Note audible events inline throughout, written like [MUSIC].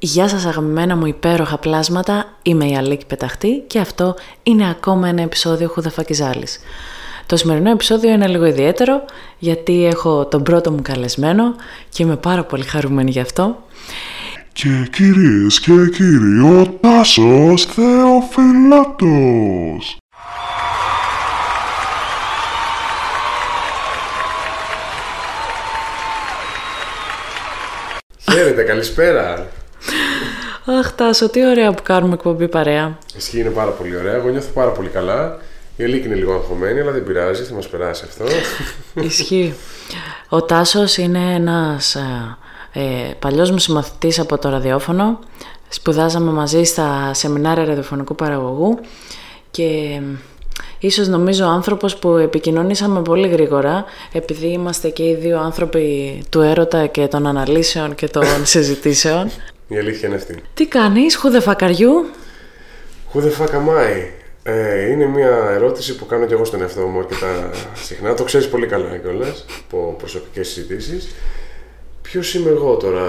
Γεια σας αγαπημένα μου υπέροχα πλάσματα, είμαι η Αλίκη Πεταχτή και αυτό είναι ακόμα ένα επεισόδιο Χουδαφακιζάλης. Το σημερινό επεισόδιο είναι λίγο ιδιαίτερο γιατί έχω τον πρώτο μου καλεσμένο και είμαι πάρα πολύ χαρούμενη γι' αυτό. Και κυρίες και κύριοι, ο Τάσος Θεοφυλάτος. Χαίρετε, καλησπέρα. Αχ Τάσο, τι ωραία που κάνουμε εκπομπή παρέα. Ισχύει είναι πάρα πολύ ωραία. Εγώ νιώθω πάρα πολύ καλά. Η Ελίκη είναι λίγο αγχωμένη, αλλά δεν πειράζει, θα μας περάσει αυτό. [LAUGHS] Ισχύει. Ο Τάσος είναι ένας ε, ε, παλιός μου συμμαθητής από το ραδιόφωνο. Σπουδάζαμε μαζί στα σεμινάρια ραδιοφωνικού παραγωγού και ε, ίσως νομίζω ο άνθρωπος που επικοινωνήσαμε πολύ γρήγορα επειδή είμαστε και οι δύο άνθρωποι του έρωτα και των αναλύσεων και των [LAUGHS] συζητήσεων. Η αλήθεια είναι αυτή. Τι κάνεις, χουδεφακαριού; Who the fuck am I? Ε, είναι μια ερώτηση που κάνω και εγώ στον εαυτό μου αρκετά συχνά. Το ξέρεις πολύ καλά κιόλας από προσωπικές συζητήσεις. Ποιος είμαι εγώ τώρα,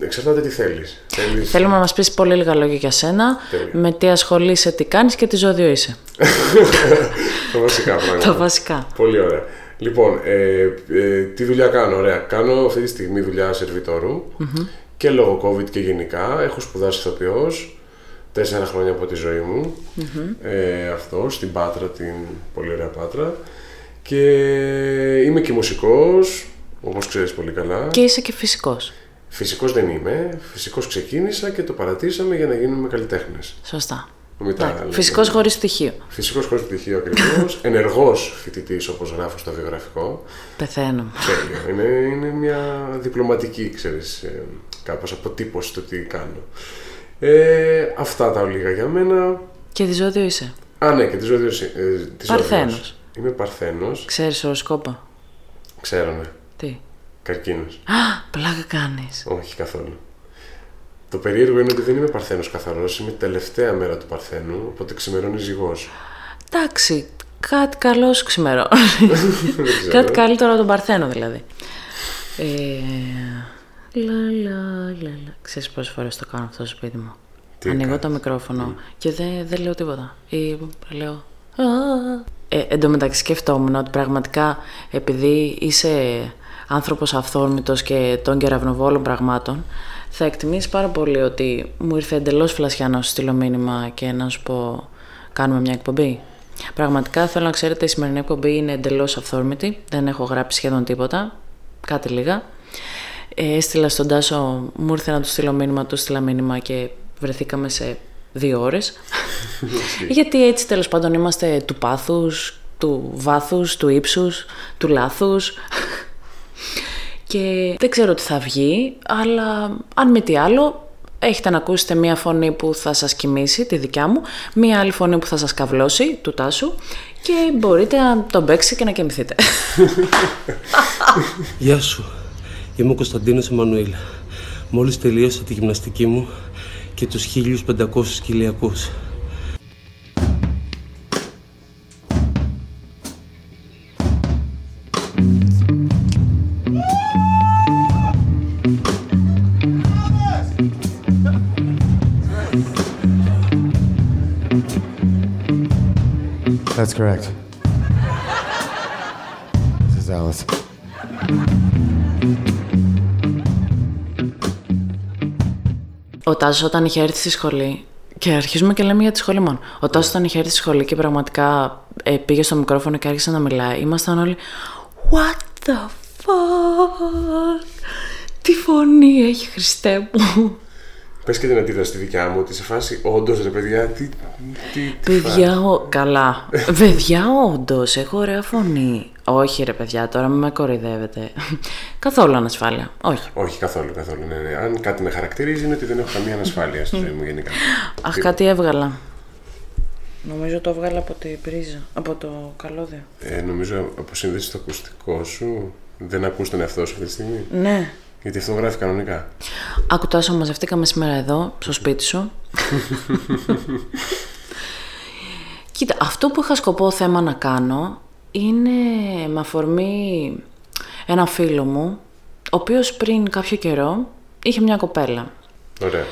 εξαρτάται τι θέλεις. Θέλεις... Θέλουμε να μας πεις πολύ λίγα λόγια για σένα, Τέλεια. με τι ασχολείσαι, τι κάνεις και τι ζώδιο είσαι. [LAUGHS] Τα βασικά πράγματα. Τα βασικά. Πολύ ωραία. Λοιπόν, ε, ε, τι δουλειά κάνω, ωραία. Κάνω αυτή τη στιγμή δουλειά σερβιτόρου και λόγω COVID και γενικά. Έχω σπουδάσει ηθοποιός, τέσσερα χρόνια από τη ζωή μου. Ε, αυτό, στην Πάτρα, την πολύ ωραία Πάτρα. Και είμαι και μουσικός, όπως ξέρεις πολύ καλά. Και είσαι και φυσικός. Φυσικός δεν είμαι. Φυσικός ξεκίνησα και το παρατήσαμε για να γίνουμε καλλιτέχνες. Σωστά. Μην τα Εντάξει, λέμε. Φυσικός χωρίς στοιχείο. Φυσικός χωρίς πτυχίο ακριβώς. [LAUGHS] Ενεργός φοιτητής, όπως γράφω στο βιογραφικό. Πεθαίνω. Τέλειο. Είναι, είναι μια διπλωματική, ξέρεις, ε, κάπως αποτύπωση το τι κάνω. Ε, αυτά τα λίγα για μένα. Και τι ζώδιο είσαι. Α, ναι, και τη ζώδιο. Ε, της Παρθένος. ζώδιος. Είμαι Παρθένος. Ξέρεις οροσκόπο; Ξέρω, ναι. Τι; Καρκίνος. Α, πλάκα κάνεις. Όχι καθόλου. Το περίεργο είναι ότι δεν είμαι Παρθένος καθαρός. Είμαι τελευταία μέρα του Παρθένου, οπότε ξημερώνει ζυγός. Εντάξει, κάτι καλός σου ξημερώνεις. [LAUGHS] δεν ξέρω. κάτι καλύτερο από τον Παρθένο δηλαδή. Ε, λα, λα, λα, λα. Ξέρεις πόσες φορές το κάνω αυτό στο σπίτι μου. Τι Ανοίγω κάνεις; το μικρόφωνο και δεν, δεν λέω τίποτα. Ή λέω. «Α». Ε, εν τω μεταξύ σκεφτόμουν ότι πραγματικά επειδή είσαι άνθρωπος αυθόρμητος και των κεραυνοβόλων πραγμάτων θα εκτιμήσεις πάρα πολύ ότι μου ήρθε εντελώς φλασιά να σου στείλω μήνυμα και να σου πω κάνουμε μια εκπομπή. Πραγματικά θέλω να ξέρετε η σημερινή εκπομπή είναι εντελώς αυθόρμητη, δεν έχω γράψει σχεδόν τίποτα, κάτι λίγα. Ε, έστειλα στον Τάσο, μου ήρθε να του στείλω μήνυμα, του στείλα μήνυμα και βρεθήκαμε σε δύο ώρες. [LAUGHS] Γιατί έτσι τέλος πάντων είμαστε του πάθους, του βάθους, του ύψους, του λάθους. [LAUGHS] Και δεν ξέρω τι θα βγει, αλλά αν μη τι άλλο, έχετε να ακούσετε μία φωνή που θα σας κοιμήσει, τη δικιά μου, μία άλλη φωνή που θα σας καυλώσει, του Τάσου, και μπορείτε να τον παίξει και να κοιμηθείτε. [LAUGHS] Γεια σου. Είμαι ο Κωνσταντίνος Εμμανουήλ. Μόλις τελείωσα τη γυμναστική μου και τους 1500 κοιλιακούς. That's correct. This is Alice. Ο Τάσος όταν είχε έρθει στη σχολή. Και αρχίζουμε και λέμε για τη σχολή μόνο. Ο Τάσος όταν είχε έρθει στη σχολή και πραγματικά ε, πήγε στο μικρόφωνο και άρχισε να μιλάει, ήμασταν όλοι. What the fuck! Τι φωνή έχει, Χριστέ μου! Πες και την αντίδραση στη δικιά μου, ότι σε φάση όντως ρε παιδιά, τι. τι, τι Παιδιά, ο... καλά. παιδιά, όντως, έχω ωραία φωνή. Όχι, ρε παιδιά, τώρα μην με κοροϊδεύετε. Καθόλου ανασφάλεια. Όχι. Όχι, καθόλου, καθόλου. Ναι, ναι. Αν κάτι με χαρακτηρίζει είναι ότι δεν έχω καμία ανασφάλεια στη ζωή μου γενικά. Αχ, κάτι έβγαλα. Νομίζω το έβγαλα από την πρίζα. Από το καλώδιο. Ε, νομίζω αποσύνδεση το ακουστικό σου. Δεν ακούς τον εαυτό σου αυτή τη στιγμή; Ναι. Γιατί αυτό γράφει κανονικά. Άκου Τάσο, μαζευτήκαμε σήμερα εδώ, στο σπίτι σου. [LAUGHS] Κοίτα, αυτό που είχα σκοπό θέμα να κάνω είναι με αφορμή ένα φίλο μου, ο οποίος πριν κάποιο καιρό είχε μια κοπέλα. Ωραία.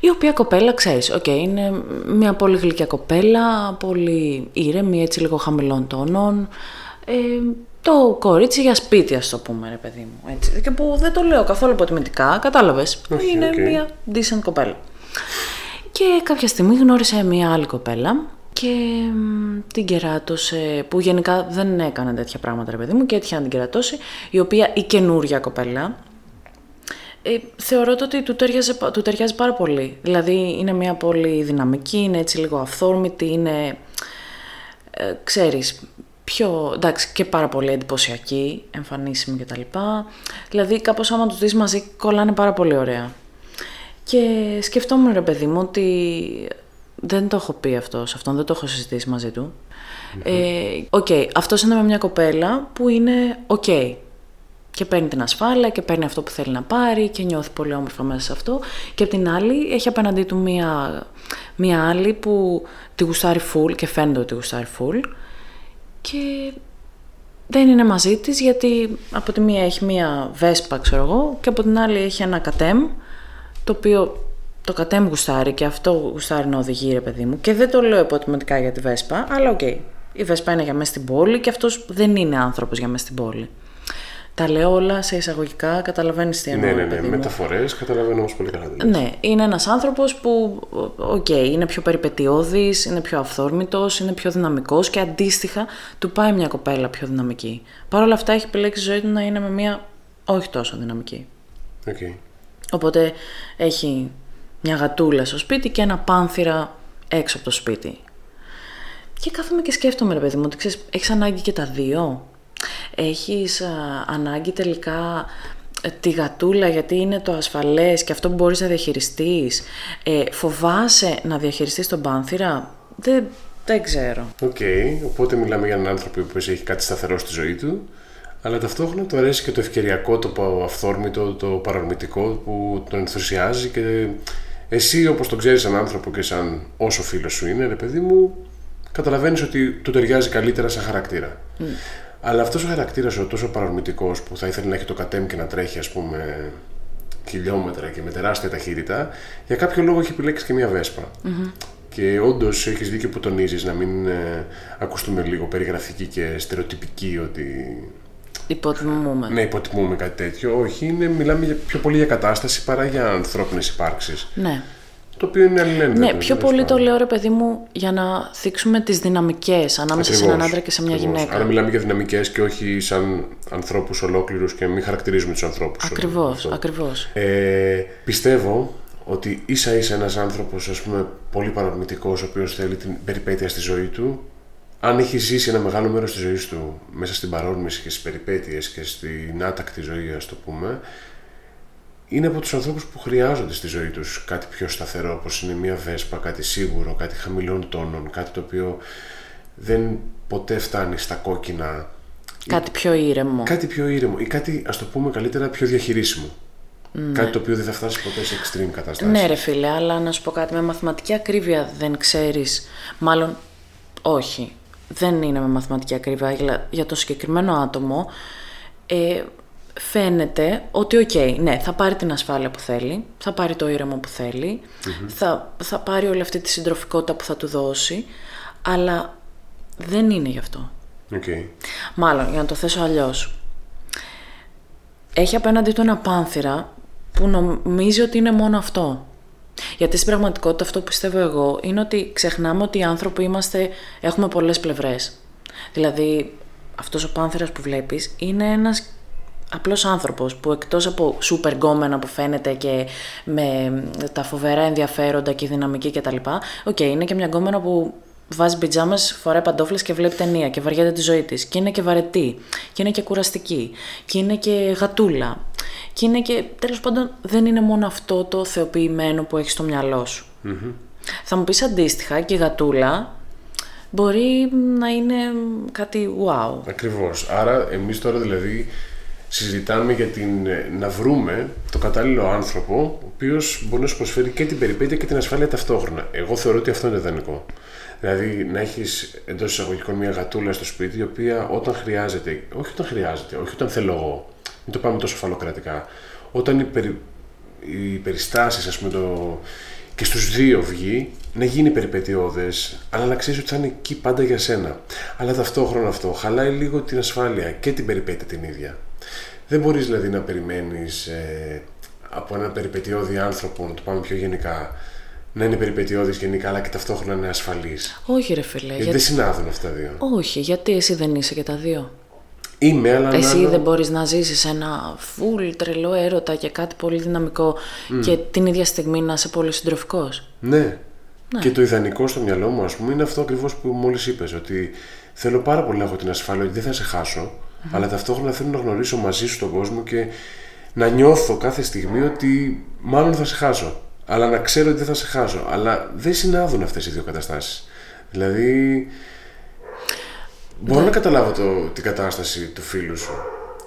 Η οποία κοπέλα, ξέρεις, οκ, είναι μια πολύ γλυκιά κοπέλα, πολύ ήρεμη, έτσι λίγο χαμηλών τόνων. Ε, το κορίτσι για σπίτι, ας το πούμε, ρε παιδί μου. Έτσι. Και που δεν το λέω καθόλου υποτιμητικά, κατάλαβες. Όχι, είναι οκ. μια decent κοπέλα. Και κάποια στιγμή γνώρισε μια άλλη κοπέλα και μ, την κεράτωσε, που γενικά δεν έκανε τέτοια πράγματα, ρε παιδί μου, και έτυχε να την κερατώσει, η οποία η καινούρια κοπέλα, ε, θεωρώ το ότι του, ταιριάζει, πα- του ταιριάζει πάρα πολύ. Δηλαδή είναι μια πολύ δυναμική, είναι έτσι λίγο αυθόρμητη, είναι, ε, ξέρεις, πιο, εντάξει, και πάρα πολύ εντυπωσιακή, εμφανίσιμη κτλ. Δηλαδή κάπως άμα τους δεις μαζί κολλάνε πάρα πολύ ωραία. Και σκεφτόμουν ρε παιδί μου ότι δεν το έχω πει αυτό, σε αυτόν δεν το έχω συζητήσει μαζί του. Ε, Οκ, αυτός είναι με μια κοπέλα που είναι οκ. Και παίρνει την ασφάλεια και παίρνει αυτό που θέλει να πάρει και νιώθει πολύ όμορφα μέσα σε αυτό. Και απ' την άλλη έχει απέναντί του μία, μία άλλη που τη γουστάρει full και φαίνεται ότι τη γουστάρει full. Και δεν είναι μαζί της γιατί από τη μία έχει μία βέσπα ξέρω εγώ και από την άλλη έχει ένα KTM το οποίο το KTM γουστάρει και αυτό γουστάρει να οδηγεί ρε παιδί μου και δεν το λέω υποτιμητικά για τη βέσπα αλλά οκ η βέσπα είναι για μέσα στην πόλη και αυτός δεν είναι άνθρωπος για μέσα στην πόλη τα λέω όλα σε εισαγωγικά καταλαβαίνεις τι εννοώ Ναι, ναι, ρε ναι. παιδί μου. Μεταφορές καταλαβαίνω όμως πολύ καλά. τι λες. Ναι, είναι ένας άνθρωπος που, οκ, είναι πιο περιπετειώδης, είναι πιο αυθόρμητος, είναι πιο δυναμικός και αντίστοιχα του πάει μια κοπέλα πιο δυναμική. Παρ' όλα αυτά έχει επιλέξει στη ζωή του να είναι με μια όχι τόσο δυναμική. Οκ. Οπότε έχει μια γατούλα στο σπίτι και ένα πάνθηρα έξω από το σπίτι. Και κάθομαι και σκέφτομαι, ρε παιδί μου, ότι ξέρεις, έχεις ανάγκη και τα δύο. Έχεις α, ανάγκη τελικά ε, τη γατούλα γιατί είναι το ασφαλές και αυτό που μπορείς να διαχειριστείς. Ε, φοβάσαι να διαχειριστείς τον πάνθηρα; Δεν, δεν ξέρω. Οκ, οπότε μιλάμε για έναν άνθρωπο που έχει κάτι σταθερό στη ζωή του, αλλά ταυτόχρονα του αρέσει και το ευκαιριακό, το αυθόρμητο, το παρορμητικό που τον ενθουσιάζει και εσύ όπως τον ξέρεις σαν άνθρωπο και σαν όσο φίλος σου είναι, ρε παιδί μου, καταλαβαίνεις ότι του ταιριάζει καλύτερα σαν χαρακτήρα. Αλλά αυτός ο χαρακτήρας ο τόσο παρορμητικός που θα ήθελε να έχει το κατέμ και να τρέχει ας πούμε χιλιόμετρα και με τεράστια ταχύτητα, για κάποιο λόγο έχει επιλέξει και μια βεσπα Και όντως έχεις δίκιο που τονίζεις να μην ε, ακουστούμε λίγο περιγραφική και στερεοτυπική ότι Υποτιμούμε. ναι, υποτιμούμε κάτι τέτοιο. Όχι, είναι, μιλάμε για, πιο πολύ για κατάσταση παρά για ανθρώπινες υπάρξεις. ναι. Το οποίο είναι αλληλένδετο. Ναι, πιο πολύ το λέω ρε παιδί μου για να θίξουμε τις δυναμικές ανάμεσα σε έναν άντρα και σε μια γυναίκα. Άρα μιλάμε για δυναμικές και όχι σαν ανθρώπους ολόκληρους και μην χαρακτηρίζουμε τους ανθρώπους. Ακριβώς, ακριβώς. Ε, πιστεύω ότι ίσα ίσα ένας άνθρωπος ας πούμε πολύ παρορμητικός ο οποίος θέλει την περιπέτεια στη ζωή του αν έχει ζήσει ένα μεγάλο μέρος της ζωής του μέσα στην παρόρμηση και στις περιπέτειες και στην άτακτη ζωή ας το πούμε είναι από τους ανθρώπους που χρειάζονται στη ζωή τους κάτι πιο σταθερό όπως είναι μια βέσπα, κάτι σίγουρο, κάτι χαμηλών τόνων, κάτι το οποίο δεν ποτέ φτάνει στα κόκκινα Κάτι πιο ήρεμο. κάτι πιο ήρεμο ή κάτι ας το πούμε καλύτερα πιο διαχειρίσιμο. Κάτι το οποίο δεν θα φτάσει ποτέ σε extreme καταστάσεις. Ναι, ρε φίλε, αλλά να σου πω κάτι. Με μαθηματική ακρίβεια δεν ξέρεις. Μάλλον, όχι. Δεν είναι με μαθηματική ακρίβεια. Για, για το συγκεκριμένο άτομο, ε, φαίνεται ότι, οκ, ναι, θα πάρει την ασφάλεια που θέλει, θα πάρει το ήρεμο που θέλει, θα, θα πάρει όλη αυτή τη συντροφικότητα που θα του δώσει, αλλά δεν είναι γι' αυτό. Οκ. Μάλλον, για να το θέσω αλλιώς. Έχει απέναντι του ένα πάνθηρα που νομίζει ότι είναι μόνο αυτό. Γιατί στην πραγματικότητα αυτό που πιστεύω εγώ είναι ότι ξεχνάμε ότι οι άνθρωποι είμαστε, έχουμε πολλές πλευρές. Δηλαδή, αυτός ο πάνθηρας που βλέπεις είναι ένας απλός άνθρωπος που εκτός από σούπερ γκόμενα που φαίνεται και με τα φοβερά ενδιαφέροντα και δυναμική κτλ. Οκ, είναι και μια γκόμενα που βάζει πιτζάμες, φοράει παντόφλες και βλέπει ταινία και βαριέται τη ζωή της. Και είναι και βαρετή. Και είναι και κουραστική. Και είναι και γατούλα. Και είναι και. τέλος πάντων, δεν είναι μόνο αυτό το θεοποιημένο που έχεις στο μυαλό σου. Θα μου πεις αντίστοιχα και η γατούλα μπορεί να είναι κάτι wow. Ακριβώς. Άρα εμείς τώρα δηλαδή συζητάμε για την, ε, να βρούμε το κατάλληλο άνθρωπο ο οποίος μπορεί να σου προσφέρει και την περιπέτεια και την ασφάλεια ταυτόχρονα. Εγώ θεωρώ ότι αυτό είναι ιδανικό. Δηλαδή να έχεις εντός εισαγωγικών μια γατούλα στο σπίτι η οποία όταν χρειάζεται, όχι όταν χρειάζεται, όχι όταν θέλω εγώ, μην το πάμε τόσο φαλοκρατικά, όταν η, περι... οι περιστάσεις, ας πούμε, το... και στους δύο βγει, να γίνει περιπετειώδες, αλλά να ξέρεις ότι θα είναι εκεί πάντα για σένα. Αλλά ταυτόχρονα αυτό χαλάει λίγο την ασφάλεια και την περιπέτεια την ίδια. Δεν μπορείς δηλαδή να περιμένεις ε, από ένα περιπετειώδη άνθρωπο, να το πάμε πιο γενικά, να είναι περιπετειώδης γενικά, αλλά και ταυτόχρονα να είναι ασφαλής. Όχι, ρε φίλε. Γιατί γιατί- δεν συνάδουν αυτά τα δύο. Όχι, γιατί εσύ δεν είσαι και τα δύο; Είμαι, αλλά Εσύ να- δεν μπορείς να ζήσεις ένα φουλ τρελό έρωτα και κάτι πολύ δυναμικό και την ίδια στιγμή να είσαι πολύ συντροφικός. Ναι. Και το ιδανικό στο μυαλό μου, ας πούμε, είναι αυτό ακριβώς που μόλις είπες. Ότι θέλω πάρα πολύ να έχω την ασφάλεια ότι δεν θα σε χασω αλλά ταυτόχρονα θέλω να γνωρίσω μαζί σου τον κόσμο και να νιώθω κάθε στιγμή ότι μάλλον θα σε χάσω. Αλλά να ξέρω ότι δεν θα σε χάσω. Αλλά δεν συνάδουν αυτές οι δύο καταστάσεις. Δηλαδή. Μπορώ να καταλάβω το, την κατάσταση του φίλου σου.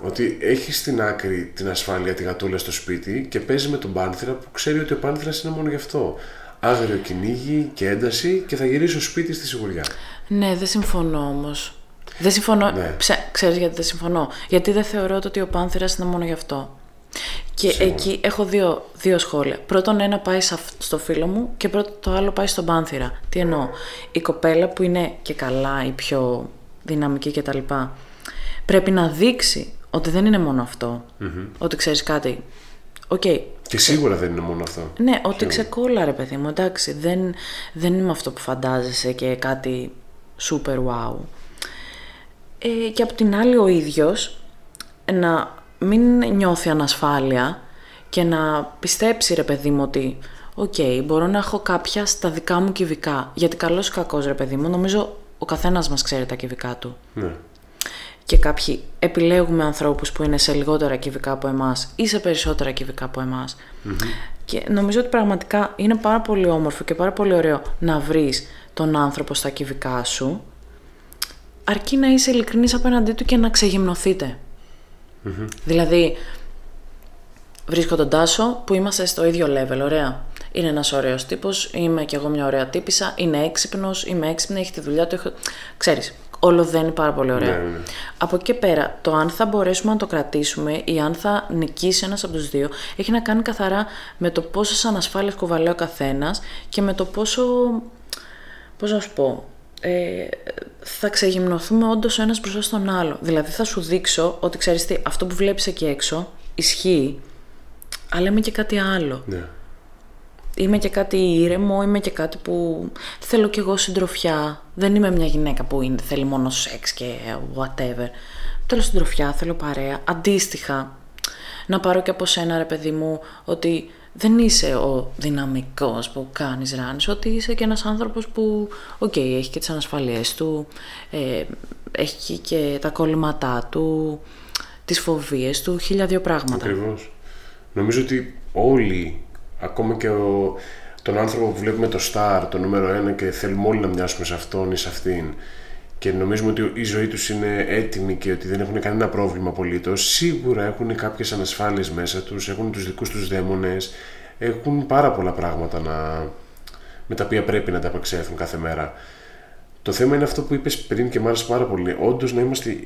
Ότι έχεις στην άκρη την ασφάλεια, τη γατούλα στο σπίτι και παίζεις με τον πάνθυρα που ξέρει ότι ο πάνθυρας είναι μόνο γι' αυτό. Άγριο κυνήγι και ένταση και θα γυρίσει στο σπίτι στη σιγουριά. Ναι, δεν συμφωνώ όμως. Δεν συμφωνώ. Ναι. Ψε- Ξέρεις γιατί δεν συμφωνώ. Γιατί δεν θεωρώ ότι ο Πάνθηρας είναι μόνο γι' αυτό. Και εκεί έχω δύο, δύο σχόλια. Πρώτον, ένα πάει σε αυ- στο φίλο μου και πρώτο το άλλο πάει στον Πάνθηρα. Τι εννοώ; Η κοπέλα που είναι και καλά, η πιο δυναμική κτλ. Πρέπει να δείξει ότι δεν είναι μόνο αυτό. Ότι ξέρεις κάτι. Οκ, Και σίγουρα δεν είναι μόνο αυτό. ναι, ότι ξεκόλλα ρε παιδί μου, εντάξει, δεν, δεν είμαι αυτό που φαντάζεσαι και κάτι super wow. Ε, και απ' την άλλη ο ίδιος να μην νιώθει ανασφάλεια και να πιστέψει ρε παιδί μου ότι οκ, μπορώ να έχω κάποια στα δικά μου κυβικά. Γιατί καλός ή κακός ρε παιδί μου, νομίζω ο καθένας μας ξέρει τα κυβικά του Ναι. και κάποιοι επιλέγουμε ανθρώπους που είναι σε λιγότερα κυβικά από εμάς ή σε περισσότερα κυβικά από εμάς. Και νομίζω ότι πραγματικά είναι πάρα πολύ όμορφο και πάρα πολύ ωραίο να βρεις τον άνθρωπο στα κυβικά σου αρκεί να είσαι ειλικρινής απέναντί του και να ξεγυμνοθείτε. Δηλαδή, βρίσκω τον Τάσο που είμαστε στο ίδιο level, ωραία. Είναι ένας ωραίος τύπος, είμαι κι εγώ μια ωραία τύπησα, είναι έξυπνος, είμαι έξυπνη, έχει τη δουλειά του, έχω... ξέρεις, όλο δεν είναι πάρα πολύ ωραίο. Ναι, ναι. Από εκεί και πέρα, το αν θα μπορέσουμε να το κρατήσουμε ή αν θα νικήσει ένας από τους δύο, έχει να κάνει καθαρά με το πόσες ανασφάλειες κουβαλάει ο καθένας και με το πόσο, πώς να σου πω, ε, θα ξεγυμνοθούμε όντως ο ένας μπροστά στον άλλο. Δηλαδή θα σου δείξω ότι ξέρεις τι, αυτό που βλέπεις εκεί έξω ισχύει, αλλά είμαι και κάτι άλλο. ναι. Είμαι και κάτι ήρεμο, είμαι και κάτι που θέλω κι εγώ συντροφιά. Δεν είμαι μια γυναίκα που είναι, θέλει μόνο σεξ και whatever. Θέλω συντροφιά, θέλω παρέα. Αντίστοιχα, να πάρω και από σένα ρε παιδί μου ότι δεν είσαι ο δυναμικός που κάνεις ράνεις, ότι είσαι και ένας άνθρωπος που, οκ, έχει και τις ανασφάλειες του, ε, έχει και τα κολλήματά του, τις φοβίες του, χίλια δύο πράγματα. Ακριβώς. Νομίζω ότι όλοι, ακόμα και ο, τον άνθρωπο που βλέπουμε το star, το νούμερο ένα και θέλουμε όλοι να μοιάσουμε σε αυτόν ή σε αυτήν και νομίζουμε ότι η ζωή τους είναι έτοιμη και ότι δεν έχουν κανένα πρόβλημα απολύτως, σίγουρα έχουν κάποιες ανασφάλειες μέσα τους, έχουν τους δικούς τους δαίμονες, έχουν πάρα πολλά πράγματα να, με τα οποία πρέπει να τα απεξέλθουν κάθε μέρα. Το θέμα είναι αυτό που είπες πριν και μ' άρεσε πάρα πολύ. Όντως να είμαστε,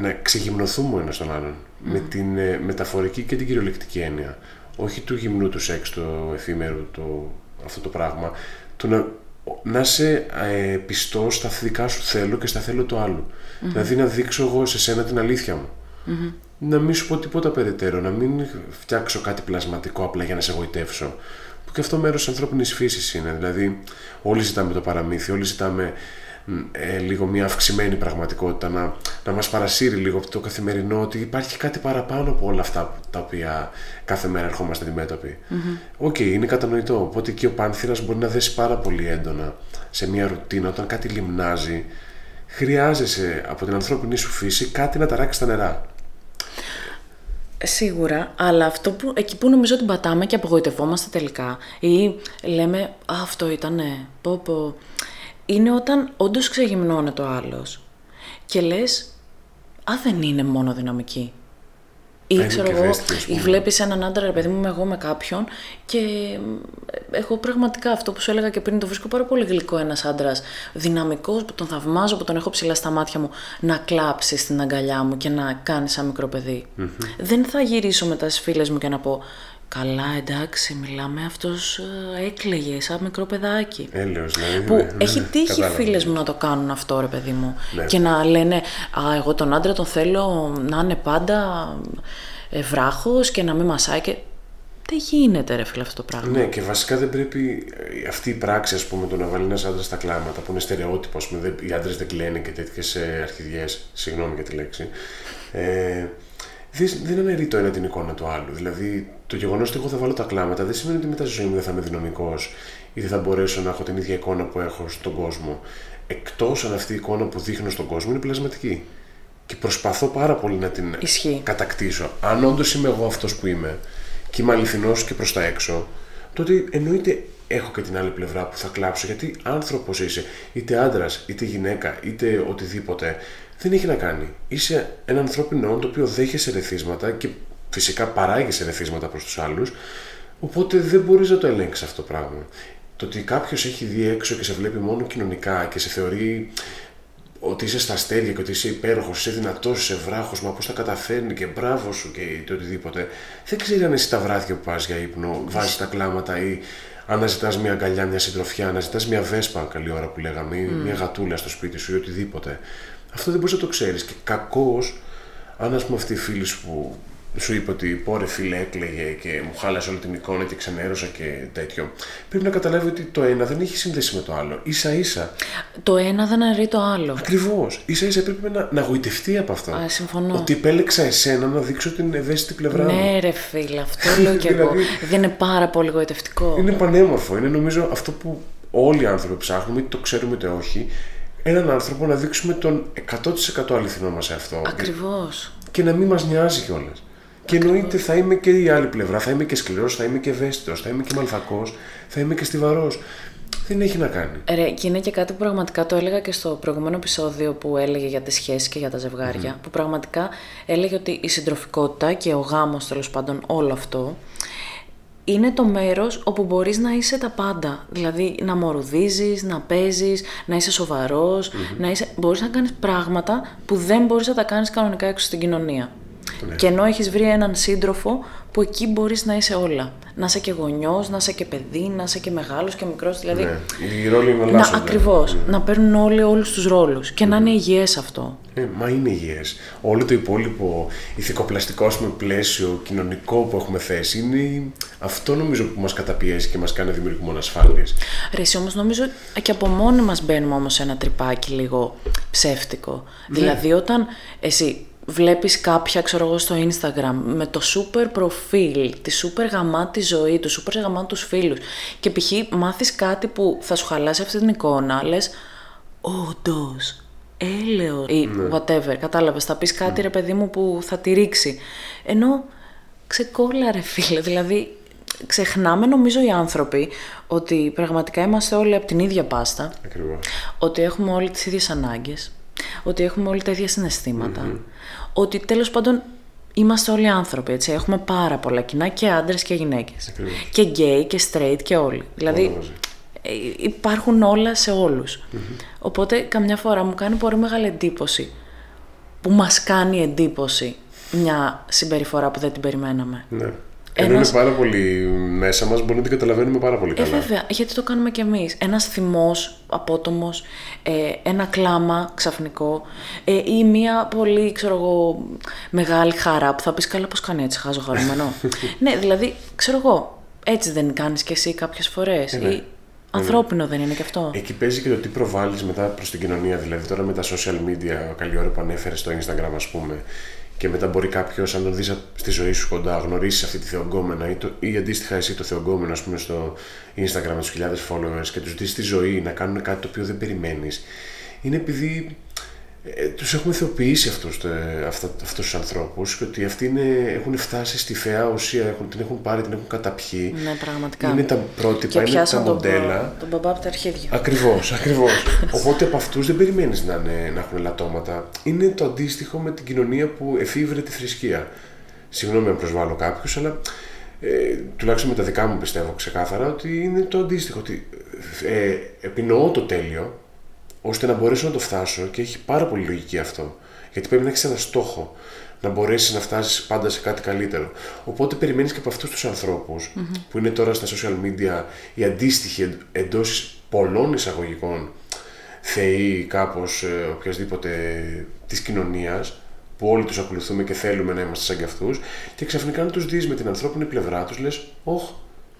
να ξεγυμνοθούμε ο ένας τον άλλον. Με την ε, μεταφορική και την κυριολεκτική έννοια. Όχι του γυμνού του σεξ, το εφήμερο, το, αυτό το πράγμα. Το να, να είσαι ε, πιστός στα δικά σου θέλω και στα θέλω του άλλου. Δηλαδή να δείξω εγώ σε σένα την αλήθεια μου. Να μην σου πω τίποτα περαιτέρω, να μην φτιάξω κάτι πλασματικό απλά για να σε εγωιτεύσω. Που και αυτό μέρος της ανθρώπινης φύσης είναι. Δηλαδή, όλοι ζητάμε το παραμύθι, όλοι ζητάμε μ, ε, λίγο μια αυξημένη πραγματικότητα, να, να μας παρασύρει λίγο από το καθημερινό ότι υπάρχει κάτι παραπάνω από όλα αυτά τα οποία κάθε μέρα ερχόμαστε αντιμέτωποι. Οκ, είναι κατανοητό. Οπότε και ο πάνθηρας μπορεί να πέσει πάρα πολύ έντονα σε μια ρουτίνα όταν κάτι λιμνάζει. Χρειάζεσαι από την ανθρώπινη σου φύση κάτι να ταράξει τα νερά. Σίγουρα, αλλά αυτό που, εκεί που νομίζω ότι πατάμε και απογοητευόμαστε τελικά ή λέμε «Α, αυτό ήτανε, πω πω», είναι όταν όντως ξεγυμνώνεται ο άλλος και λες «Α, δεν είναι μόνο δυναμική». Ή είναι ξέρω και εγώ, ευαίσθητη, ας ή πούμε. βλέπεις έναν άντρα, ρε παιδί μου, είμαι εγώ με κάποιον και ε, εγώ πραγματικά αυτό που σου έλεγα και πριν το βρίσκω πάρα πολύ γλυκό ένας άντρας δυναμικός που τον θαυμάζω, που τον έχω ψηλά στα μάτια μου να κλάψεις στην αγκαλιά μου και να κάνεις σαν μικρό παιδί. Δεν θα γυρίσω μετά στι φίλε μου και να πω Καλά, εντάξει, μιλάμε αυτός ε, έκλαιγε σαν μικρό παιδάκι. Έλεος, ναι. Που ναι, ναι, έχει ναι, τύχει κατάλαβα. φίλες μου να το κάνουν αυτό, ρε παιδί μου. Ναι. Και να λένε, α, εγώ τον άντρα τον θέλω να είναι πάντα ε, βράχος και να μην μασάει και... Δεν γίνεται ρε φίλε αυτό το πράγμα. Ναι, και βασικά δεν πρέπει ε, αυτή η πράξη, ας πούμε, το να βάλει ένας άντρας στα κλάματα, που είναι στερεότυπο, ας πούμε, δεν- οι άντρες δεν κλαίνε και τέτοιες αρχιδιές, συγγνώμη για τη λέξη. Ε, δεν, δεν αναιρεί το ένα την εικόνα του άλλου. Δηλαδή, το γεγονός ότι εγώ θα βάλω τα κλάματα δεν σημαίνει ότι μετά στη ζωή μου δεν θα είμαι δυναμικός ή δεν θα μπορέσω να έχω την ίδια εικόνα που έχω στον κόσμο. Εκτός αν αυτή η εικόνα που δείχνω στον κόσμο είναι πλασματική. Και προσπαθώ πάρα πολύ να την Ισχύει. κατακτήσω. Αν όντως είμαι εγώ αυτός που είμαι και είμαι αληθινός και προς τα έξω, τότε εννοείται έχω και την άλλη πλευρά που θα κλάψω. Γιατί άνθρωπος είσαι, είτε άντρας, είτε γυναίκα, είτε οτιδήποτε, δεν έχει να κάνει; Είσαι ένα ανθρώπινο όν το οποίο δέχεσαι ρεθίσματα και φυσικά παράγει ρεθίσματα προς τους άλλους, οπότε δεν μπορείς να το ελέγξεις αυτό το πράγμα. Το ότι κάποιος έχει δει έξω και σε βλέπει μόνο κοινωνικά και σε θεωρεί ότι είσαι στα αστέρια και ότι είσαι υπέροχος, είσαι δυνατός, είσαι βράχος, μα πώς τα καταφέρνει και μπράβο σου και το οτιδήποτε. Δεν ξέρει αν εσύ τα βράδια που πας για ύπνο, βάζεις τα κλάματα ή αναζητάς μια αγκαλιά, μια συντροφιά, αναζητάς μια βέσπα, καλή ώρα που λέγαμε, ή μια γατούλα στο σπίτι σου ή οτιδήποτε. Αυτό δεν μπορείς να το ξέρεις. Και κακώ, αν ας πούμε αυτή η φίλη σου που σου είπε ότι πόρε φίλε έκλαιγε και μου χάλασε όλη την εικόνα και ξενέρωσα και τέτοιο. Πρέπει να καταλάβει ότι το ένα δεν έχει σύνδεση με το άλλο. σα ίσα Το ένα δεν αρρεί το άλλο. Ακριβώς. σα ίσα έπρεπε να, να γοητευτεί από αυτό. Α, συμφωνώ. Ότι επέλεξα εσένα να δείξω την ευαίσθητη πλευρά μου. Ναι ρε φίλε, αυτό [LAUGHS] λέω κι εγώ. Δηλαδή- Δεν είναι πάρα πολύ γοητευτικό. Είναι πανέμορφο. Είναι νομίζω αυτό που όλοι οι άνθρωποι ψάχνουμε, είτε το ξέρουμε είτε όχι. Έναν άνθρωπο να δείξουμε τον 100% αληθινό μας εαυτό. Ακριβώς. Και να μην μας νοιάζει κιόλας. Και εννοείται θα είμαι και η άλλη πλευρά. Θα είμαι και σκληρός, θα είμαι και ευαίσθητος, θα είμαι και μαλθακό, θα είμαι και στιβαρός. Δεν έχει να κάνει. Ρε, και είναι και κάτι που πραγματικά το έλεγα και στο προηγούμενο επεισόδιο που έλεγε για τις σχέσεις και για τα ζευγάρια, που πραγματικά έλεγε ότι η συντροφικότητα και ο γάμος τέλος πάντων όλο αυτό είναι το μέρος όπου μπορείς να είσαι τα πάντα. Δηλαδή να μορουδίζεις, να παίζεις, να είσαι σοβαρός, να είσαι... μπορείς να κάνεις πράγματα που δεν μπορείς να τα κάνεις κανονικά έξω στην κοινωνία. Και ενώ έχεις βρει έναν σύντροφο που εκεί μπορείς να είσαι όλα. Να είσαι και γονιός, να είσαι και παιδί, να είσαι και μεγάλος και μικρός. Δηλαδή, Ναι. Οι ρόλοι να, εναλλάσσονται. ακριβώς, να παίρνουν όλοι όλους τους ρόλους και να είναι υγιές αυτό. Ε, μα είναι υγιές. Όλο το υπόλοιπο ηθικοπλαστικό ας πούμε, πλαίσιο κοινωνικό που έχουμε θέσει είναι αυτό νομίζω που μας καταπιέζει και μας κάνει να δημιουργούμε ανασφάλειες. Ρε, εσύ όμως νομίζω και από μόνοι μας μπαίνουμε όμως σε ένα τρυπάκι λίγο ψεύτικο. Δηλαδή όταν εσύ βλέπεις κάποια, ξέρω εγώ, στο Instagram με το super προφίλ, τη super γαμάτη ζωή του, super γαμάτους φίλους και π.χ. μάθεις κάτι που θα σου χαλάσει αυτή την εικόνα, λες όντως, έλεος ή whatever, κατάλαβες, θα πεις κάτι ρε παιδί μου που θα τη ρίξει. Ενώ ξεκόλλα ρε φίλε, δηλαδή ξεχνάμε νομίζω οι άνθρωποι ότι πραγματικά είμαστε όλοι από την ίδια πάστα, Ακριβώς. ότι έχουμε όλοι τις ίδιες ανάγκες, ότι έχουμε όλοι τα ίδια συναισθήματα, ότι τέλος πάντων είμαστε όλοι άνθρωποι, έτσι, έχουμε πάρα πολλά κοινά και άντρες και γυναίκες. Ακριβώς. Και γκέι και straight και όλοι. Δηλαδή Όλα μαζί. ε, υπάρχουν όλα σε όλους. Οπότε καμιά φορά μου κάνει πολύ μεγάλη εντύπωση που μας κάνει εντύπωση μια συμπεριφορά που δεν την περιμέναμε. Ναι. Ενώ Ένας- είναι πάρα πολύ μέσα μας, μπορεί να την καταλαβαίνουμε πάρα πολύ Ε, καλά. βέβαια, γιατί το κάνουμε κι εμείς. Ένας θυμός απότομος, ε, ένα κλάμα ξαφνικό ε, ή μια πολύ, ξέρω εγώ, μεγάλη χαρά που θα πεις καλά πώς κάνει έτσι, χάζω χαρούμενο. [LAUGHS] ναι, δηλαδή, ξέρω εγώ, έτσι δεν κάνεις κι εσύ κάποιες φορές. ναι. Ή ανθρώπινο δεν είναι κι αυτό. Εκεί παίζει και το τι προβάλλεις μετά προς την κοινωνία. Δηλαδή τώρα με τα social media, καλή ώρα που ανέφερες στο Instagram ας πούμε, και μετά μπορεί κάποιος, αν τον δεις στη ζωή σου κοντά, γνωρίσεις αυτή τη θεογκόμενα ή, το, ή αντίστοιχα εσύ το θεογκόμενο, ας πούμε, στο Instagram με τους χιλιάδες followers και τους δεις στη ζωή να κάνουν κάτι το οποίο δεν περιμένεις. Είναι επειδή ε, τους έχουμε θεοποιήσει αυτούς, ε, αυτά, αυτούς τους ανθρώπους και ότι αυτοί είναι, έχουν φτάσει στη φαιά ουσία, έχουν, την έχουν πάρει, την έχουν καταπιεί. Ναι, πραγματικά. Είναι τα πρότυπα, και είναι τα πιάσαν τον, μοντέλα. τον μπαμπά από τα αρχίδια. Ακριβώ, ακριβώ. Οπότε από αυτού δεν περιμένει να, είναι- να έχουν ελαττώματα. Είναι το αντίστοιχο με την κοινωνία που εφήβρε τη θρησκεία. Συγγνώμη αν προσβάλλω κάποιου, αλλά ε, τουλάχιστον με τα δικά μου πιστεύω ξεκάθαρα ότι είναι το αντίστοιχο. Ότι ε, επινοώ το τέλειο ώστε να μπορέσω να το φτάσω και έχει πάρα πολύ λογική αυτό. Γιατί πρέπει να έχεις ένα στόχο. να μπορέσεις να φτάσεις πάντα σε κάτι καλύτερο. Οπότε περιμένεις και από αυτούς τους ανθρώπους που είναι τώρα στα social media οι αντίστοιχοι εντός πολλών εισαγωγικών θεοί κάπως ε, οποιασδήποτε της κοινωνίας που όλοι τους ακολουθούμε και θέλουμε να είμαστε σαν κι αυτούς, και ξαφνικά να τους δεις με την ανθρώπινη πλευρά τους, λες, Ωχ,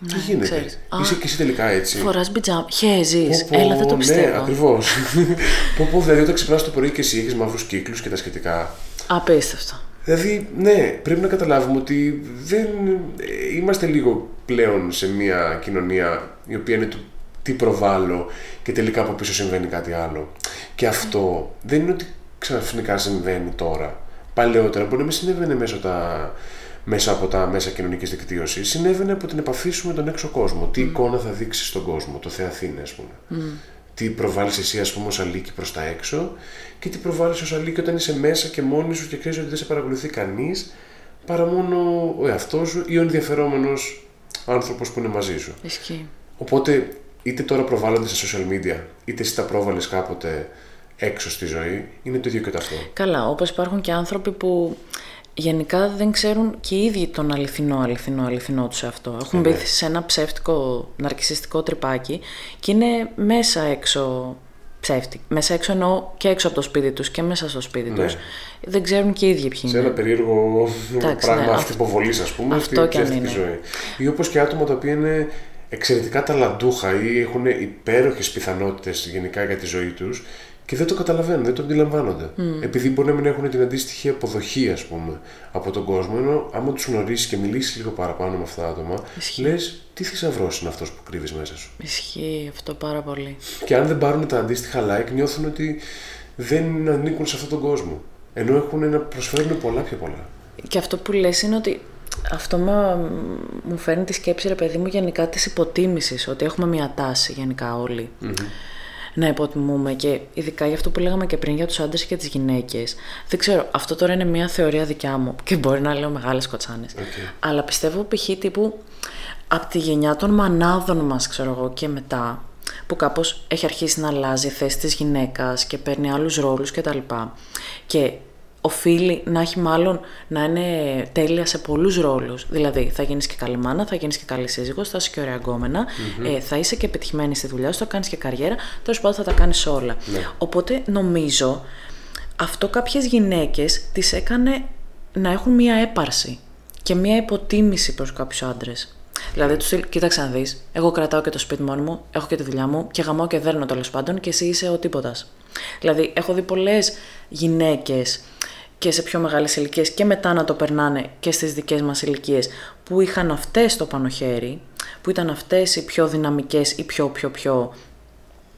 τι γίνεται; ξέρεις. Είσαι και εσύ τελικά έτσι. Φοράς μπιτζάμ. Χέζει. Πω, πω, Έλα, δεν το πιστεύω. Ναι, ακριβώς. [LAUGHS] πω, πω, δηλαδή όταν ξυπνάς το πρωί και εσύ έχεις μαύρους κύκλους και τα σχετικά. Απίστευτο. Δηλαδή, ναι, πρέπει να καταλάβουμε ότι δεν ε, είμαστε λίγο πλέον σε μια κοινωνία η οποία είναι του τι προβάλλω και τελικά από πίσω συμβαίνει κάτι άλλο. Και αυτό δεν είναι ότι ξαφνικά συμβαίνει τώρα. Παλαιότερα μπορεί να μην συνέβαινε μέσω, τα, μέσα από τα μέσα κοινωνικής δικτύωσης. Συνέβαινε από την επαφή σου με τον έξω κόσμο. Τι εικόνα θα δείξεις στον κόσμο, το Θεαθήνε ας πούμε. Τι προβάλλεις εσύ ας πούμε ως αλήκη προς τα έξω και τι προβάλλεις ως αλήκη όταν είσαι μέσα και μόνη σου και ξέρεις ότι δεν σε παρακολουθεί κανείς παρά μόνο ο εαυτός σου ή ο ενδιαφερόμενος άνθρωπος που είναι μαζί σου. Ισχύει. Οπότε είτε τώρα προβάλλονται στα social media, είτε εσύ τα πρόβαλες κάποτε έξω στη ζωή, είναι το ίδιο και το αυτό. Καλά, όπως υπάρχουν και άνθρωποι που γενικά δεν ξέρουν και οι ίδιοι τον αληθινό, αληθινό, αληθινό τους αυτό. Έχουν Ναι. μπει σε ένα ψεύτικο, ναρκισιστικό τρυπάκι και είναι μέσα έξω ψεύτικοι. Μέσα έξω εννοώ και έξω από το σπίτι τους και μέσα στο σπίτι Ναι. τους. Δεν ξέρουν και οι ίδιοι ποιοι σε είναι. ένα περίεργο Εντάξει, πράγμα ναι, αυτή υποβολής, ας πούμε, αυτό στη κι αν ψεύτικη είναι. ζωή. Ή όπως και άτομα τα οποία είναι εξαιρετικά ταλαντούχα ή έχουν υπέροχες πιθανότητες γενικά για τη ζωή τους και δεν το καταλαβαίνουν, δεν το αντιλαμβάνονται. Επειδή μπορεί να μην έχουν την αντίστοιχη αποδοχή, ας πούμε, από τον κόσμο, ενώ άμα τους γνωρίσεις και μιλήσεις λίγο παραπάνω με αυτά τα άτομα, Ισχύει. λες τι θησαυρός είναι αυτός που κρύβεις μέσα σου; Ισχύει αυτό πάρα πολύ. Και αν δεν πάρουν τα αντίστοιχα like, νιώθουν ότι δεν ανήκουν σε αυτόν τον κόσμο. Ενώ έχουν να προσφέρουν πολλά πιο πολλά. Και αυτό που λες είναι ότι αυτό με, μου φέρνει τη σκέψη, ρε παιδί μου, γενικά της υποτίμησης, ότι έχουμε μια τάση γενικά όλοι να υποτιμούμε και ειδικά για αυτό που λέγαμε και πριν για τους άντρες και τις γυναίκες. Δεν ξέρω, αυτό τώρα είναι μια θεωρία δικιά μου και μπορεί να λέω μεγάλες κοτσάνες. Αλλά πιστεύω π.χ. τύπου από τη γενιά των μανάδων μας, ξέρω εγώ, και μετά, που κάπως έχει αρχίσει να αλλάζει η θέση της γυναίκας και παίρνει άλλους ρόλους κτλ. Και οφείλει να έχει μάλλον να είναι τέλεια σε πολλούς ρόλους. Δηλαδή, θα γίνεις και καλή μάνα, θα γίνεις και καλή σύζυγος, θα είσαι και ωραία γκόμενα, ε, θα είσαι και πετυχημένη στη δουλειά σου, θα κάνεις και καριέρα, τέλος πάντων θα τα κάνεις όλα. Οπότε νομίζω αυτό κάποιες γυναίκες τις έκανε να έχουν μία έπαρση και μία υποτίμηση προς κάποιους άντρες. Δηλαδή, τους στυλ, κοίταξε να δεις. Εγώ κρατάω και το σπίτι μόνο μου, έχω και τη δουλειά μου και γαμάω και δέρνω τέλος πάντων και εσύ είσαι ο τίποτα. Δηλαδή, έχω δει πολλές γυναίκες και σε πιο μεγάλες ηλικίες και μετά να το περνάνε και στις δικές μας ηλικίες που είχαν αυτές το πάνω χέρι, που ήταν αυτές οι πιο δυναμικές ή πιο πιο πιο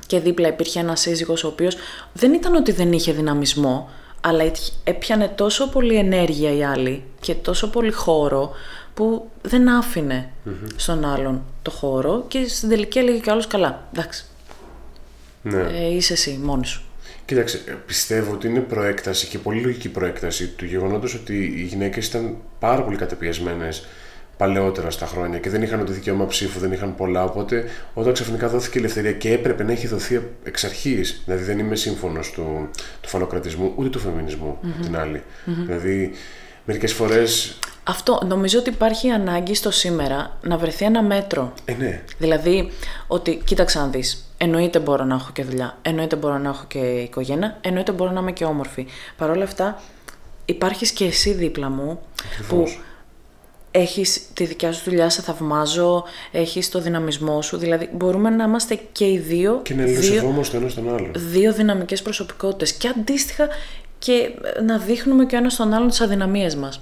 και δίπλα υπήρχε ένας σύζυγος ο οποίος δεν ήταν ότι δεν είχε δυναμισμό, αλλά έτυχε- έπιανε τόσο πολύ ενέργεια η άλλη και τόσο πολύ χώρο που δεν αφηνε στον άλλον το χώρο και στην τελική έλεγε κι άλλος καλά, εντάξει, Ναι. ε, είσαι εσύ μόνη σου. Κοίταξε, ε, πιστεύω ότι είναι προέκταση και πολύ λογική προέκταση του γεγονότος ότι οι γυναίκες ήταν πάρα πολύ καταπιεσμένες παλαιότερα στα χρόνια και δεν είχαν το δικαίωμα ψήφου, δεν είχαν πολλά. Οπότε, όταν ξαφνικά δόθηκε η ελευθερία και έπρεπε να έχει δοθεί εξ αρχής, δηλαδή δεν είμαι σύμφωνος του, του φαλοκρατισμού ούτε του φεμινισμού την άλλη. Δηλαδή, μερικές φορέ. Αυτό νομίζω ότι υπάρχει ανάγκη στο σήμερα να βρεθεί ένα μέτρο. Ε, ναι, Δηλαδή, ότι κοίταξε να δεις. Εννοείται μπορώ να έχω και δουλειά. Εννοείται μπορώ να έχω και οικογένεια. Εννοείται μπορώ να είμαι και όμορφη. Παρ' όλα αυτά, υπάρχεις και εσύ δίπλα μου που έχεις τη δικιά σου δουλειά, σε θαυμάζω, έχεις το δυναμισμό σου. Δηλαδή, μπορούμε να είμαστε και οι δύο, και να δύο, αλληλοσεβόμαστε ο ένας τον άλλο. δύο δυναμικές προσωπικότητες και αντίστοιχα και να δείχνουμε και ο ένας τον άλλον τις αδυναμίες μας.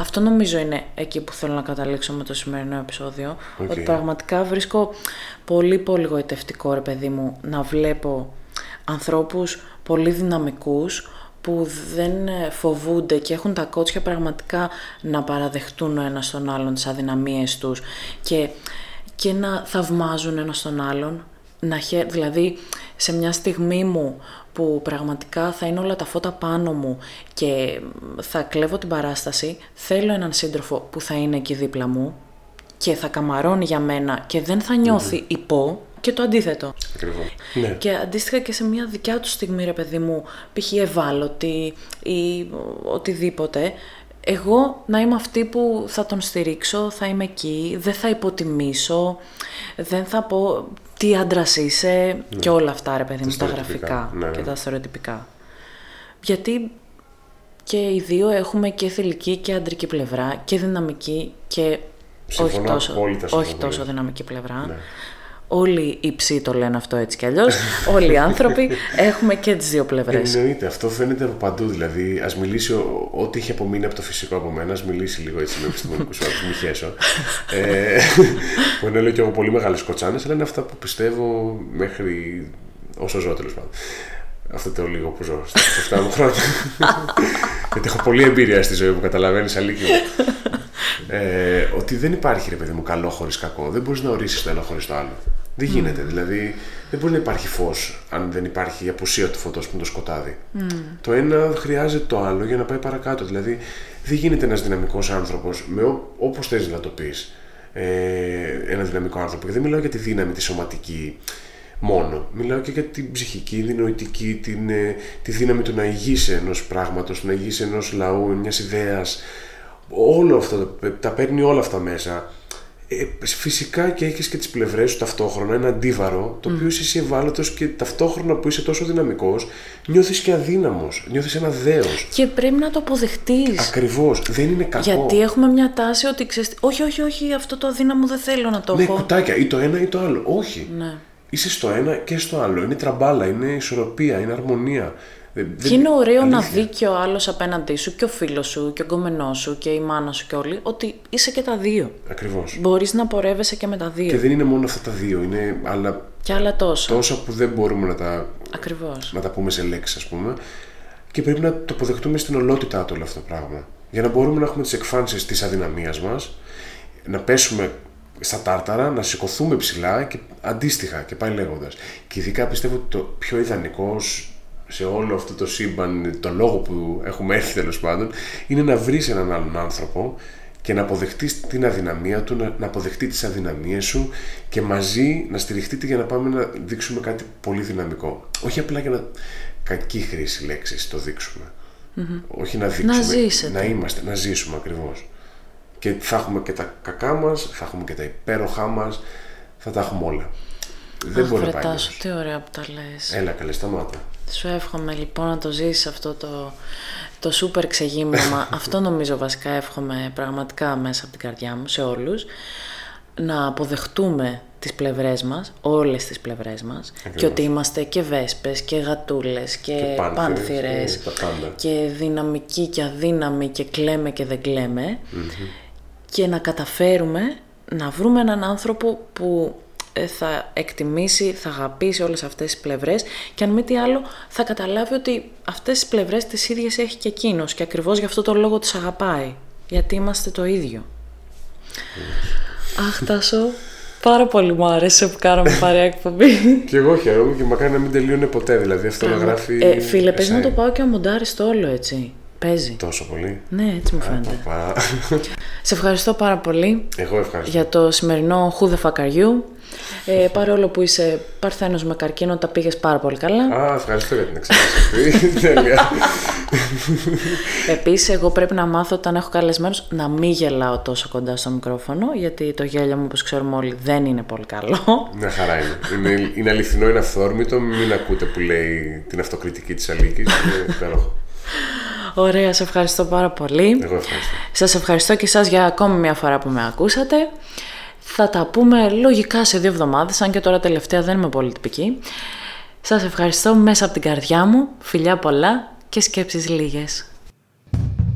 Αυτό νομίζω είναι εκεί που θέλω να καταλήξω με το σημερινό επεισόδιο. Οκ. Ότι πραγματικά βρίσκω πολύ πολύ γοητευτικό ρε παιδί μου να βλέπω ανθρώπους πολύ δυναμικούς που δεν ε, φοβούνται και έχουν τα κότσια πραγματικά να παραδεχτούν ο ένας τον άλλον τις αδυναμίες τους και, και να θαυμάζουν ένας τον άλλον. Να χε... Δηλαδή, σε μια στιγμή μου που πραγματικά θα είναι όλα τα φώτα πάνω μου και θα κλέβω την παράσταση, θέλω έναν σύντροφο που θα είναι εκεί δίπλα μου και θα καμαρώνει για μένα και δεν θα νιώθει υπό και το αντίθετο. Ακριβώς. Ναι. Και αντίστοιχα και σε μια δικιά του στιγμή, ρε παιδί μου, π.χ. ευάλωτη ή οτιδήποτε, εγώ να είμαι αυτή που θα τον στηρίξω, θα είμαι εκεί, δεν θα υποτιμήσω, δεν θα πω τι άντρα είσαι και όλα αυτά, ρε παιδί μου, τα στερεοτυπικά. γραφικά Ναι, ναι. και τα στερεοτυπικά. Γιατί και οι δύο έχουμε και θηλυκή και αντρική πλευρά και δυναμική και όχι Συμφωνώ τόσο, απόλυτα σε όχι αυτό που τόσο λες. δυναμική πλευρά. Ναι. Όλοι οι ψοί το λένε αυτό έτσι κι αλλιώς. Όλοι οι άνθρωποι έχουμε και τις δύο πλευρές. Εννοείται, αυτό φαίνεται από παντού. Δηλαδή, ας μιλήσει ο- ό,τι έχει απομείνει από το φυσικό από μένα, ας μιλήσει λίγο έτσι με επιστημονικούς όρους, μη χέσω. ε, που είναι λέω και εγώ πολύ μεγάλες κοτσάνες, αλλά είναι αυτά που πιστεύω μέχρι όσο ζω τέλος πάντων. Αυτό το λίγο που ζω στα 7 μου χρόνια. Γιατί έχω πολλή εμπειρία στη ζωή μου, καταλαβαίνεις, αλήθεια. Ε, ότι δεν υπάρχει ρε παιδί μου καλό χωρίς κακό. Δεν μπορείς να ορίσεις το ένα χωρίς το άλλο. Δεν γίνεται. Δηλαδή, δεν μπορεί να υπάρχει φως αν δεν υπάρχει η απουσία του φωτός που είναι το σκοτάδι. Το ένα χρειάζεται το άλλο για να πάει παρακάτω. Δηλαδή, δεν γίνεται ένας δυναμικός άνθρωπος, όπως θες να το πεις, ε, ένας δυναμικό άνθρωπο. Και δεν μιλάω για τη δύναμη τη σωματική μόνο. Μιλάω και για την ψυχική, την νοητική, την, ε, τη δύναμη του να ηγείσαι ενός πράγματος, να ηγείσαι ενός λαού, μιας ιδέας. Όλο αυτό, τα παίρνει όλα αυτά μέσα. Ε, φυσικά και έχεις και τις πλευρές σου ταυτόχρονα, ένα αντίβαρο, το οποίο είσαι εσύ ευάλωτος και ταυτόχρονα που είσαι τόσο δυναμικός, νιώθεις και αδύναμος. Νιώθεις ένα δέος. Και πρέπει να το αποδεχτείς. Ακριβώς. Δεν είναι κακό. Γιατί έχουμε μια τάση ότι ξέρεις, όχι, όχι, όχι, αυτό το αδύναμο δεν θέλω να το Ναι, έχω. κουτάκια, ή το ένα ή το άλλο. Όχι. Ναι. Είσαι στο ένα και στο άλλο. Είναι τραμπάλα, είναι ισορροπία, είναι αρμονία. Δεν- δεν- Και είναι ωραίο να αλήθεια. δει και ο άλλος απέναντί σου και ο φίλος σου και ο γκόμενό σου και η μάνα σου και όλοι ότι είσαι και τα δύο. Ακριβώς. Μπορείς να πορεύεσαι και με τα δύο. Και δεν είναι μόνο αυτά τα δύο, είναι άλλα Και άλλα τόσα. τόσα που δεν μπορούμε να τα, Ακριβώς. να τα πούμε σε λέξεις ας πούμε και πρέπει να το αποδεχτούμε στην ολότητά του όλο αυτό το πράγμα. Για να μπορούμε να έχουμε τις εκφάνσεις της αδυναμίας μας, να πέσουμε στα τάρταρα, να σηκωθούμε ψηλά και αντίστοιχα και πάει λέγοντας. Και ειδικά πιστεύω ότι το πιο ιδανικό σε όλο αυτό το σύμπαν, το λόγο που έχουμε έρθει τέλος πάντων, είναι να βρεις έναν άλλον άνθρωπο και να αποδεχτείς την αδυναμία του, να, να αποδεχτεί τις αδυναμίες σου και μαζί να στηριχτείτε για να πάμε να δείξουμε κάτι πολύ δυναμικό. Όχι απλά για να κακή χρήση λέξης το δειξουμε Όχι να δείξουμε, ζήσετε. να είμαστε, να ζήσουμε ακριβώς. Και θα έχουμε και τα κακά μας, θα έχουμε και τα υπέροχά μας, θα τα έχουμε όλα. Δεν Αχ, μπορεί να βρε, πάει Τάσο, αλλιώς. τι ωραία που τα λες. Έλα καλέ, σταμάτα. Σου εύχομαι λοιπόν να το ζήσεις αυτό το, το σούπερ ξεγύμνωμα. [LAUGHS] αυτό νομίζω βασικά εύχομαι πραγματικά μέσα από την καρδιά μου σε όλους. Να αποδεχτούμε τις πλευρές μας, όλες τις πλευρές μας και ότι είμαστε και βέσπες και γατούλες και, Και πάνθυρες, πάνθυρες και τα πάντα. και δυναμικοί και αδύναμοι και κλαίμε και δεν κλαίμε και να καταφέρουμε να βρούμε έναν άνθρωπο που ε, θα εκτιμήσει, θα αγαπήσει όλες αυτές τις πλευρές και αν μη τι άλλο θα καταλάβει ότι αυτές τις πλευρές τις ίδιες έχει και εκείνος και ακριβώς γι' αυτό το λόγο τις αγαπάει γιατί είμαστε το ίδιο. Αχ Τάσο, πάρα πολύ μου άρεσε που κάναμε παρέα εκπομπή. [LAUGHS] Και εγώ χαίρομαι και μακάρι να μην τελείωνε ποτέ. Δηλαδή αυτό να γράφει. ε, φίλε, παίζει να εσάι. το πάω και αμοντάρεις το όλο έτσι. Παίζει. Τόσο πολύ. Ναι, έτσι μου φαίνεται. Παπα. Σε ευχαριστώ πάρα πολύ Εγώ ευχαριστώ. για το σημερινό Who the fuck are you. Ε, παρόλο που είσαι παρθένος με καρκίνο, τα πήγες πάρα πολύ καλά. Α, ευχαριστώ για την εξάρτηση αυτή. [LAUGHS] Τέλεια. Επίσης, εγώ πρέπει να μάθω όταν έχω καλεσμένους να μην γελάω τόσο κοντά στο μικρόφωνο, γιατί το γέλιο μου, όπως ξέρουμε όλοι, δεν είναι πολύ καλό. Μια χαρά είναι. είναι. Είναι αληθινό, είναι αυθόρμητο. Μην ακούτε που λέει την αυτοκριτική της Αλίκης. Είναι υπέροχο. Ωραία, σε ευχαριστώ πάρα πολύ. Εγώ ευχαριστώ. Σας ευχαριστώ και εσάς για ακόμη μια φορά που με ακούσατε. Θα τα πούμε λογικά σε δύο εβδομάδες, αν και τώρα τελευταία δεν είμαι πολύ τυπική. Σας ευχαριστώ μέσα από την καρδιά μου. Φιλιά πολλά και σκέψεις λίγες.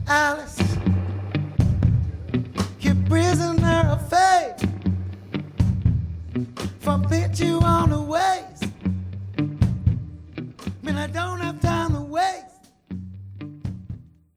Alice,